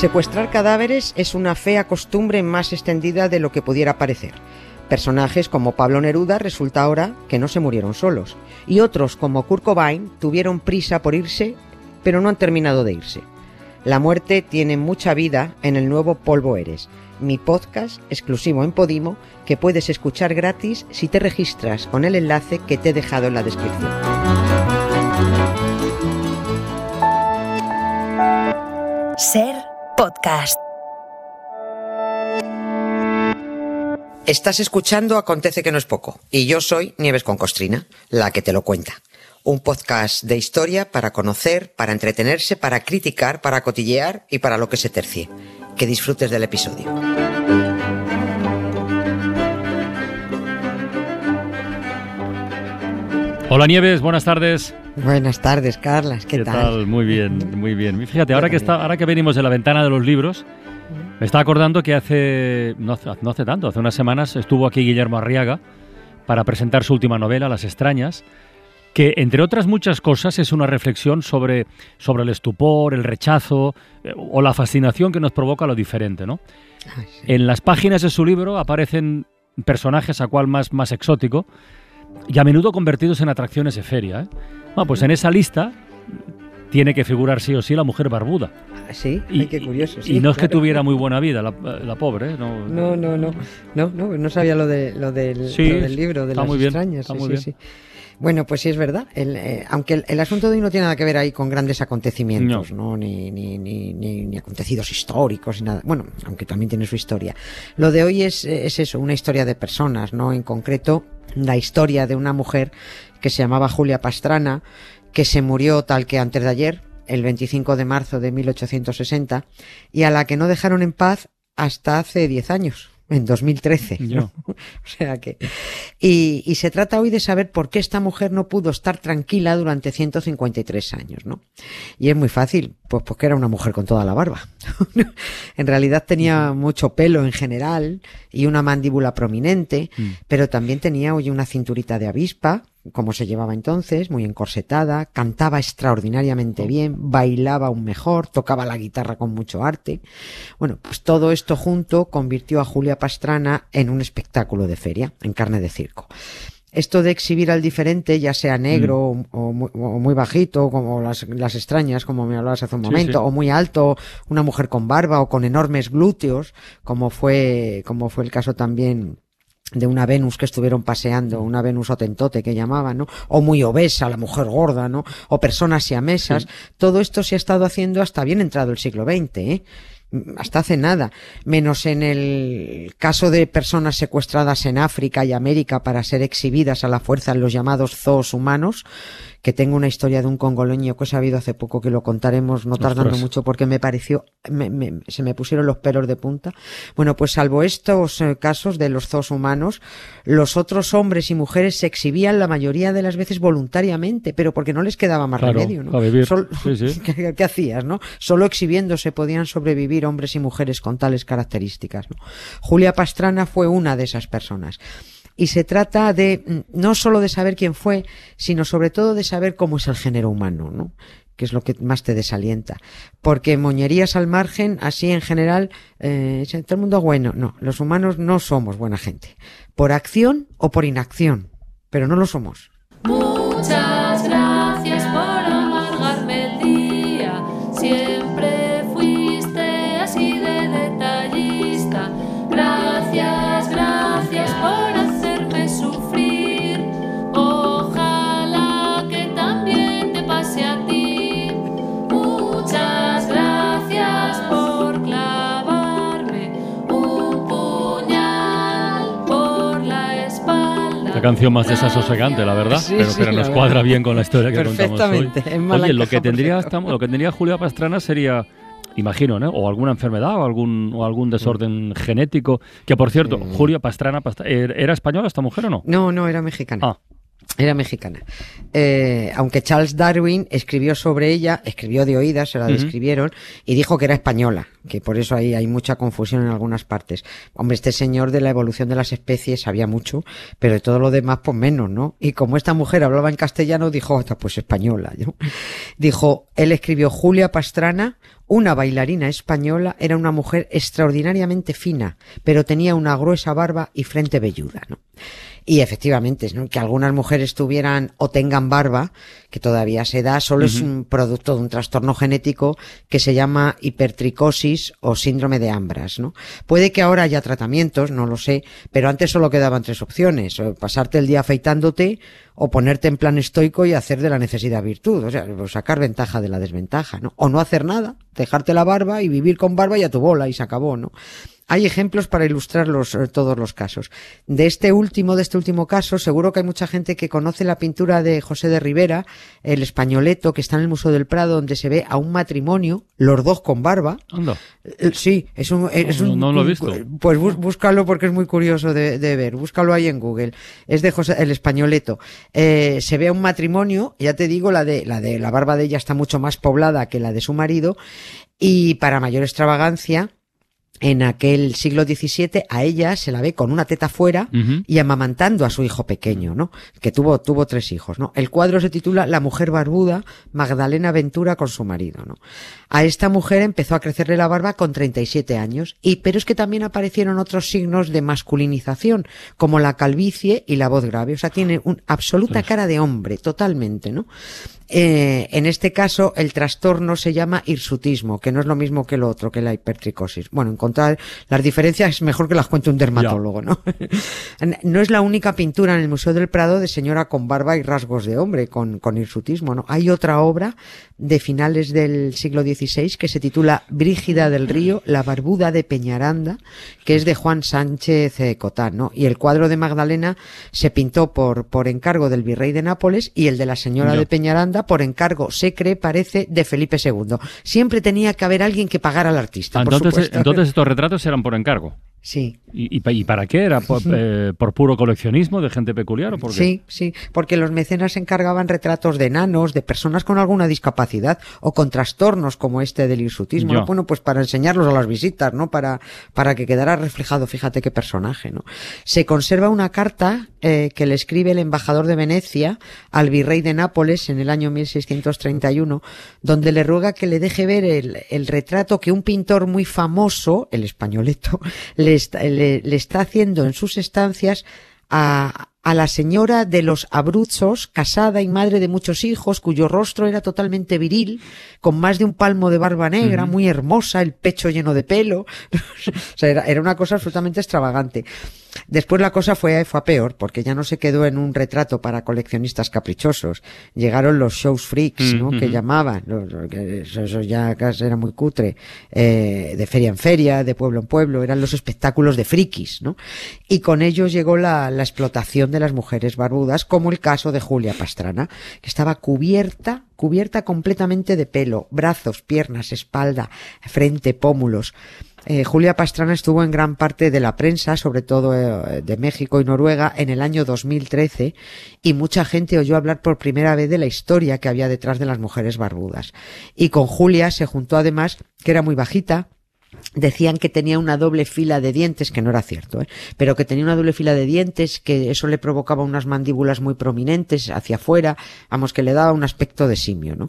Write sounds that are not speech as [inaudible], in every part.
Secuestrar cadáveres es una fea costumbre más extendida de lo que pudiera parecer. Personajes como Pablo Neruda resulta ahora que no se murieron solos, y otros como Kurt Cobain tuvieron prisa por irse, pero no han terminado de irse. La muerte tiene mucha vida en el nuevo Polvo Eres, mi podcast exclusivo en Podimo que puedes escuchar gratis si te registras con el enlace que te he dejado en la descripción. Ser podcast. Estás escuchando Acontece que no es poco y yo soy Nieves con Costrina, la que te lo cuenta. Un podcast de historia para conocer, para entretenerse, para criticar, para cotillear y para lo que se tercie. Que disfrutes del episodio. Hola Nieves, buenas tardes. Buenas tardes, Carlas. ¿Qué, ¿Qué tal? Muy bien, muy bien. Fíjate, ahora que, está, ahora que venimos de la ventana de los libros, me está acordando que hace no, no, hace tanto, hace unas semanas estuvo aquí Guillermo Arriaga para presentar su última novela, Las extrañas, que entre otras muchas cosas es una reflexión sobre, sobre el estupor, el rechazo eh, o la fascinación que nos provoca lo diferente. ¿no? Ay, sí. En las páginas de su libro aparecen personajes a cual más, más exótico y a menudo convertidos en atracciones de feria. ¿eh? Bueno, pues en esa lista tiene que figurar sí o sí la mujer barbuda. Sí, y, Ay, qué curioso. Sí, y no es que tuviera muy buena vida la, la pobre, ¿eh? no, no, no, no, no, no, no sabía lo, de, lo, del, sí, lo del libro, de está las muy bien, extrañas. Está sí, muy bien. sí. Bueno, pues sí es verdad. El, eh, aunque el, el, asunto de hoy no tiene nada que ver ahí con grandes acontecimientos, ¿no? ¿no? Ni, ni, ni, ni, ni acontecidos históricos, ni nada. Bueno, aunque también tiene su historia. Lo de hoy es, es eso, una historia de personas, ¿no? En concreto, la historia de una mujer que se llamaba Julia Pastrana, que se murió tal que antes de ayer, el 25 de marzo de 1860, y a la que no dejaron en paz hasta hace 10 años en 2013. ¿no? [laughs] o sea que. Y, y, se trata hoy de saber por qué esta mujer no pudo estar tranquila durante 153 años, ¿no? Y es muy fácil, pues porque era una mujer con toda la barba. [laughs] en realidad tenía mucho pelo en general y una mandíbula prominente, mm. pero también tenía hoy una cinturita de avispa, como se llevaba entonces, muy encorsetada, cantaba extraordinariamente bien, bailaba aún mejor, tocaba la guitarra con mucho arte. Bueno, pues todo esto junto convirtió a Julia Pastrana en un espectáculo de feria, en carne de circo. Esto de exhibir al diferente, ya sea negro mm. o, muy, o, muy, bajito, como las, las, extrañas, como me hablabas hace un momento, sí, sí. o muy alto, una mujer con barba o con enormes glúteos, como fue, como fue el caso también de una Venus que estuvieron paseando, una Venus otentote que llamaban, ¿no? O muy obesa, la mujer gorda, ¿no? O personas siamesas. Sí. Todo esto se ha estado haciendo hasta bien entrado el siglo XX, ¿eh? hasta hace nada, menos en el caso de personas secuestradas en África y América para ser exhibidas a la fuerza en los llamados zoos humanos, que tengo una historia de un congoleño que he sabido hace poco que lo contaremos no tardando Ostras. mucho porque me pareció, me, me, se me pusieron los pelos de punta. Bueno, pues salvo estos eh, casos de los zoos humanos, los otros hombres y mujeres se exhibían la mayoría de las veces voluntariamente, pero porque no les quedaba más claro, remedio, ¿no? A vivir. Sí, sí. [laughs] ¿qué, ¿qué, hacías, no? Solo exhibiéndose podían sobrevivir hombres y mujeres con tales características, ¿no? Julia Pastrana fue una de esas personas y se trata de mm, no solo de saber quién fue, sino sobre todo de saber cómo es el género humano, ¿no? que es lo que más te desalienta. Porque moñerías al margen, así en general, eh, todo el mundo bueno. No, los humanos no somos buena gente. Por acción o por inacción, pero no lo somos. Canción más desasosegante, la verdad, Sí, pero, sí, pero la nos verdad. cuadra bien con la historia que contamos hoy. Oye, lo que tendría perfecto. esta- lo que tendría Julia Pastrana sería imagino, ¿no? O alguna enfermedad o algún o algún desorden genético, que por cierto, Mm. Julia Pastrana Past- ¿era española esta mujer o no? No, no, era mexicana. Ah, Era mexicana. Eh, aunque Charles Darwin escribió sobre ella, escribió de oídas, se la describieron, y dijo que era española, que por eso ahí hay mucha confusión en algunas partes. Hombre, este señor de la evolución de las especies sabía mucho, pero de todo lo demás, pues menos, ¿no? Y como esta mujer hablaba en castellano, dijo, "Ota, pues española, ¿no? [laughs] Dijo, él escribió Julia Pastrana, una bailarina española, era una mujer extraordinariamente fina, pero tenía una gruesa barba y frente velluda, ¿no? Y efectivamente, ¿no? que algunas mujeres tuvieran o tengan barba, que todavía se da, solo es un producto de un trastorno genético que se llama hipertricosis o síndrome de Ambras, ¿no? Puede que ahora haya tratamientos, no lo sé, pero antes solo quedaban tres opciones, o pasarte el día afeitándote o ponerte en plan estoico y hacer de la necesidad virtud, o sea, sacar ventaja de la desventaja, ¿no? O no hacer nada, dejarte la barba y vivir con barba y a tu bola y se acabó, ¿no? Hay ejemplos para ilustrar los, eh, todos los casos. De este último, de este último caso, seguro que hay mucha gente que conoce la pintura de José de Rivera, el españoleto, que está en el Museo del Prado, donde se ve a un matrimonio, los dos con barba. Anda. Eh, Sí, es un, es No, un- no lo he visto. Pues bús- búscalo porque es muy curioso de, de ver. Búscalo ahí en Google. Es de José, el españoleto. Eh, se ve a un matrimonio, ya te digo, la de, la de la barba de ella está mucho más poblada que la de su marido. Y para mayor extravagancia, en aquel siglo XVII a ella se la ve con una teta fuera y amamantando a su hijo pequeño, ¿no? Que tuvo, tuvo tres hijos, ¿no? El cuadro se titula La mujer barbuda, Magdalena Ventura con su marido, ¿no? A esta mujer empezó a crecerle la barba con 37 años, y, pero es que también aparecieron otros signos de masculinización, como la calvicie y la voz grave. O sea, tiene una absoluta cara de hombre, totalmente, ¿no? Eh, en este caso, el trastorno se llama hirsutismo, que no es lo mismo que lo otro, que la hipertricosis. Bueno, encontrar las diferencias es mejor que las cuente un dermatólogo, ¿no? [laughs] no es la única pintura en el Museo del Prado de señora con barba y rasgos de hombre, con, con hirsutismo, ¿no? Hay otra obra de finales del siglo XVI que se titula Brígida del Río, la barbuda de Peñaranda, que es de Juan Sánchez eh, Cotán, ¿no? Y el cuadro de Magdalena se pintó por, por encargo del virrey de Nápoles y el de la señora de Peñaranda por encargo, se cree, parece, de Felipe II. Siempre tenía que haber alguien que pagara al artista, Ah, por entonces, supuesto. entonces estos retratos eran por encargo. Sí. ¿Y, y pa- y para qué? ¿Era por, eh, por puro coleccionismo de gente peculiar o por qué? Sí, sí, porque los mecenas encargaban retratos de enanos, de personas con alguna discapacidad o con trastornos como este del hirsutismo. ¿no? Bueno, pues para enseñarlos a las visitas, ¿no? Para, para que quedara reflejado, fíjate qué personaje, ¿no? Se conserva una carta eh, que le escribe el embajador de Venecia al virrey de Nápoles en el año 1631, donde le ruega que le deje ver el, el retrato que un pintor muy famoso, el españoleto, [laughs] le está, le- le está haciendo en sus estancias a, a la señora de los Abruzos, casada y madre de muchos hijos, cuyo rostro era totalmente viril, con más de un palmo de barba negra, muy hermosa, el pecho lleno de pelo. [laughs] o sea, era, era una cosa absolutamente extravagante. Después la cosa fue, fue a peor, porque ya no se quedó en un retrato para coleccionistas caprichosos. Llegaron los shows freaks, ¿no? Mm, Que llamaban. Los- los que Eso, eso ya casi era muy cutre. Eh, de feria en feria, de pueblo en pueblo. Eran los espectáculos de frikis, ¿no? Y con ellos llegó la, la explotación de las mujeres barbudas, como el caso de Julia Pastrana, que estaba cubierta, cubierta completamente de pelo, brazos, piernas, espalda, frente, pómulos. Eh, Julia Pastrana estuvo en gran parte de la prensa, sobre todo eh, de México y Noruega, en el año 2013 y mucha gente oyó hablar por primera vez de la historia que había detrás de las mujeres barbudas. Y con Julia se juntó además que era muy bajita, decían que tenía una doble fila de dientes, que no era cierto, ¿eh? pero que tenía una doble fila de dientes, que eso le provocaba unas mandíbulas muy prominentes hacia afuera, vamos, que le daba un aspecto de simio, ¿no?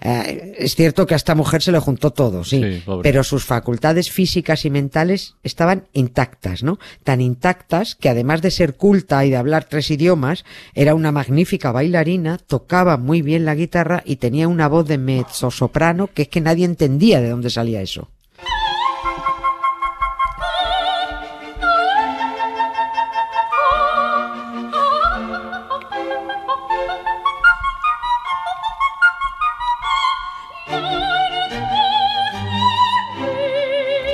Eh, es cierto que a esta mujer se le juntó todo, sí, Sí, pero sus facultades físicas y mentales estaban intactas, ¿no? Tan intactas que además de ser culta y de hablar tres idiomas, era una magnífica bailarina, tocaba muy bien la guitarra y tenía una voz de mezzo soprano que es que nadie entendía de dónde salía eso.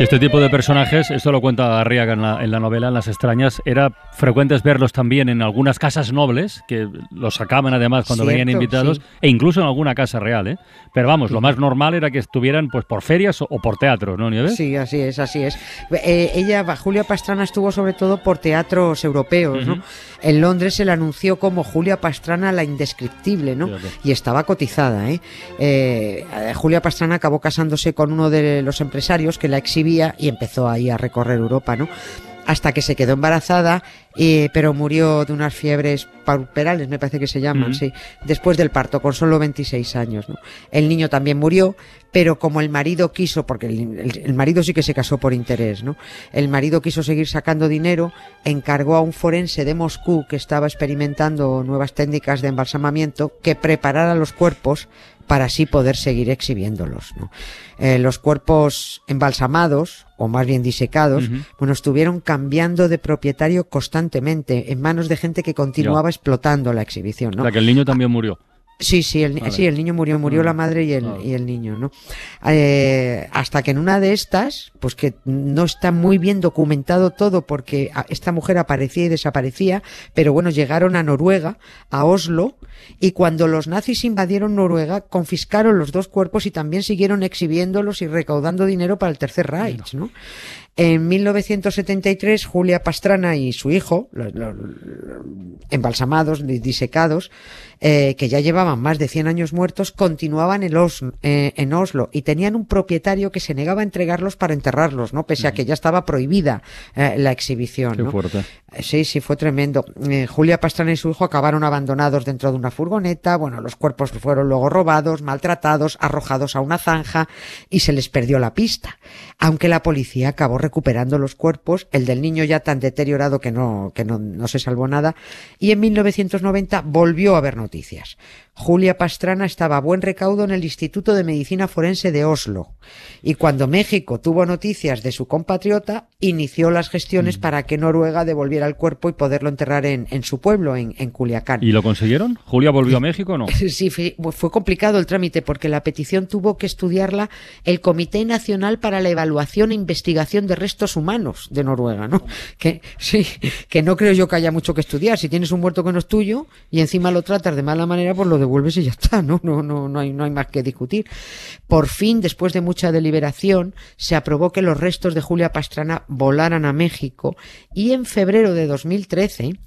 Este tipo de personajes, esto lo cuenta Arriaga en la, en la novela, en Las extrañas, era frecuentes verlos también en algunas casas nobles, que los sacaban además cuando venían invitados, sí. e incluso en alguna casa real, ¿eh? Pero vamos, lo más normal era que estuvieran pues por ferias o, o por teatros, ¿no, Nieves? Sí, así es, así es. Eh, ella, Julia Pastrana, estuvo sobre todo por teatros europeos, ¿no? En Londres se la anunció como Julia Pastrana la indescriptible, ¿no? Y estaba cotizada, ¿eh? Eh, Julia Pastrana acabó casándose con uno de los empresarios que la y empezó ahí a recorrer Europa, ¿no? hasta que se quedó embarazada, eh, pero murió de unas fiebres puerperales, me parece que se llaman, sí, después del parto, con solo 26 años. ¿no? El niño también murió, pero como el marido quiso, porque el, el- el marido sí que se casó por interés, ¿no? El marido quiso seguir sacando dinero, encargó a un forense de Moscú que estaba experimentando nuevas técnicas de embalsamamiento que preparara los cuerpos para así poder seguir exhibiéndolos. ¿no? Eh, los cuerpos embalsamados, o más bien disecados, bueno, estuvieron cambiando de propietario constantemente en manos de gente que continuaba explotando la exhibición. ¿no? Que el niño también murió. Sí, sí, el, Vale. sí, el niño murió, murió Mm. la madre y el, Vale. y el niño, ¿no? Eh, hasta que en una de estas, pues que no está muy bien documentado todo porque esta mujer aparecía y desaparecía, pero bueno, llegaron a Noruega, a Oslo, y cuando los nazis invadieron Noruega, confiscaron los dos cuerpos y también siguieron exhibiéndolos y recaudando dinero para el Tercer Reich, ¿no? En 1973, Julia Pastrana y su hijo, lo- lo- lo- embalsamados, di- disecados, eh, que ya llevaban más de 100 años muertos, continuaban en, Os- eh, en Oslo y tenían un propietario que se negaba a entregarlos para enterrarlos, ¿no? Pese a que ya estaba prohibida eh, la exhibición, Qué ¿no? fuerte. Sí, sí, fue tremendo. Julia Pastrana y su hijo acabaron abandonados dentro de una furgoneta. Bueno, los cuerpos fueron luego robados, maltratados, arrojados a una zanja y se les perdió la pista. Aunque la policía acabó recuperando los cuerpos, el del niño ya tan deteriorado que no, que no, no se salvó nada. Y en 1990 volvió a haber noticias. Julia Pastrana estaba a buen recaudo en el Instituto de Medicina Forense de Oslo. Y cuando México tuvo noticias de su compatriota, inició las gestiones para que Noruega devolviera el cuerpo y poderlo enterrar en, en su pueblo, en, en Culiacán. ¿Y lo consiguieron? ¿Julia volvió a [laughs] México o no? Sí, fue, fue complicado el trámite porque la petición tuvo que estudiarla el Comité Nacional para la Evaluación e Investigación de Restos Humanos de Noruega, ¿no? Que sí, que no creo yo que haya mucho que estudiar. Si tienes un muerto que no es tuyo y encima lo tratas de mala manera, pues lo devuelves y ya está, ¿no? No, no, no hay, no hay más que discutir. Por fin, después de mucha deliberación, se aprobó que los restos de Julia Pastrana volaran a México y en febrero de 2013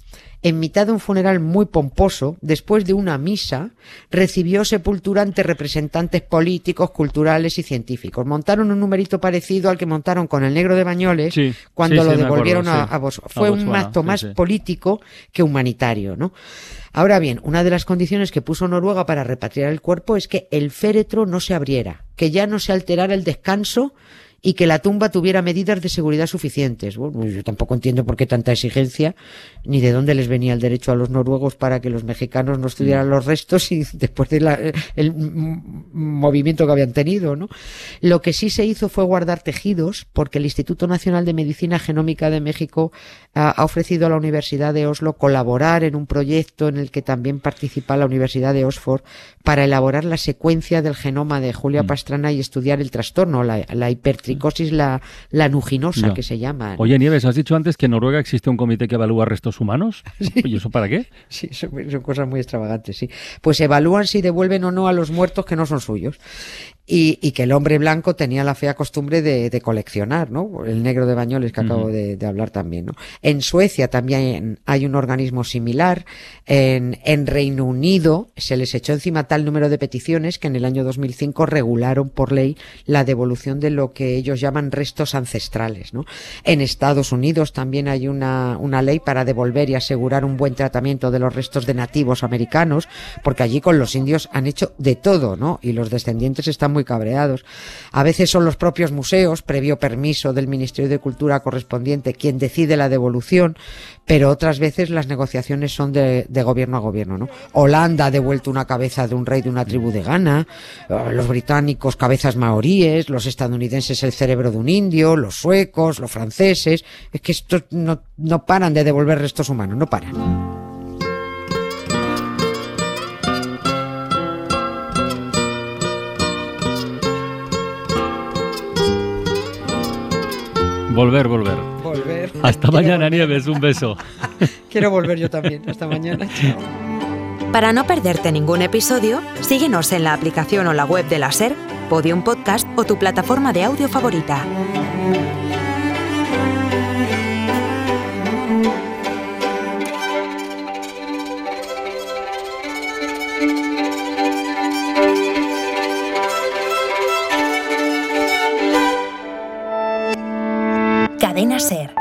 en mitad de un funeral muy pomposo, después de una misa, recibió sepultura ante representantes políticos, culturales y científicos. Montaron un numerito parecido al que montaron con el negro de Bañoles Sí, cuando sí, lo sí, devolvieron acuerdo, a, a Bos- A Fue un acto más político que humanitario, ¿no? Ahora bien, una de las condiciones que puso Noruega para repatriar el cuerpo es que el féretro no se abriera, que ya no se alterara el descanso y que la tumba tuviera medidas de seguridad suficientes. Bueno, yo tampoco entiendo por qué tanta exigencia, ni de dónde les venía el derecho a los noruegos para que los mexicanos no estudiaran los restos y [laughs] después del movimiento que habían tenido, ¿no? Lo que sí se hizo fue guardar tejidos, porque el Instituto Nacional de Medicina Genómica de México ha, ha ofrecido a la Universidad de Oslo colaborar en un proyecto en el que también participa la Universidad de Oxford para elaborar la secuencia del genoma de Julia Mm. Pastrana y estudiar el trastorno, la, la hipertricosis la, lanuginosa, que se llama. Oye, Nieves, ¿has dicho antes que en Noruega existe un comité que evalúa restos humanos? [laughs] ¿Y eso para qué? Sí, son, son cosas muy extravagantes, sí. Pues evalúan si devuelven o no a los muertos que no son suyos. Y, y que el hombre blanco tenía la fea costumbre de, de coleccionar, ¿no? El negro de Bañoles que acabo de, de hablar también, ¿no? En Suecia también hay un organismo similar. En, en Reino Unido se les echó encima tal número de peticiones que en el año 2005 regularon por ley la devolución de lo que ellos llaman restos ancestrales, ¿no? En Estados Unidos también hay una, una ley para devolver y asegurar un buen tratamiento de los restos de nativos americanos, porque allí con los indios han hecho de todo, ¿no? Y los descendientes están muy cabreados. A veces son los propios museos, previo permiso del Ministerio de Cultura correspondiente, quien decide la devolución, pero otras veces las negociaciones son de, de gobierno a gobierno, ¿no? Holanda ha devuelto una cabeza de un rey de una tribu de Ghana, eh, los británicos cabezas maoríes, los estadounidenses el cerebro de un indio, los suecos, los franceses. Es que estos no, no paran de devolver restos humanos, no paran. Volver, volver. Volver. Hasta mañana, Nieves. Un beso. [laughs] Quiero volver yo también. Hasta mañana. Chao. Para no perderte ningún episodio, síguenos en la aplicación o la web de la SER, Podium Podcast o tu plataforma de audio favorita. Cadena SER.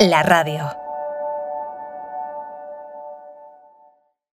la radio.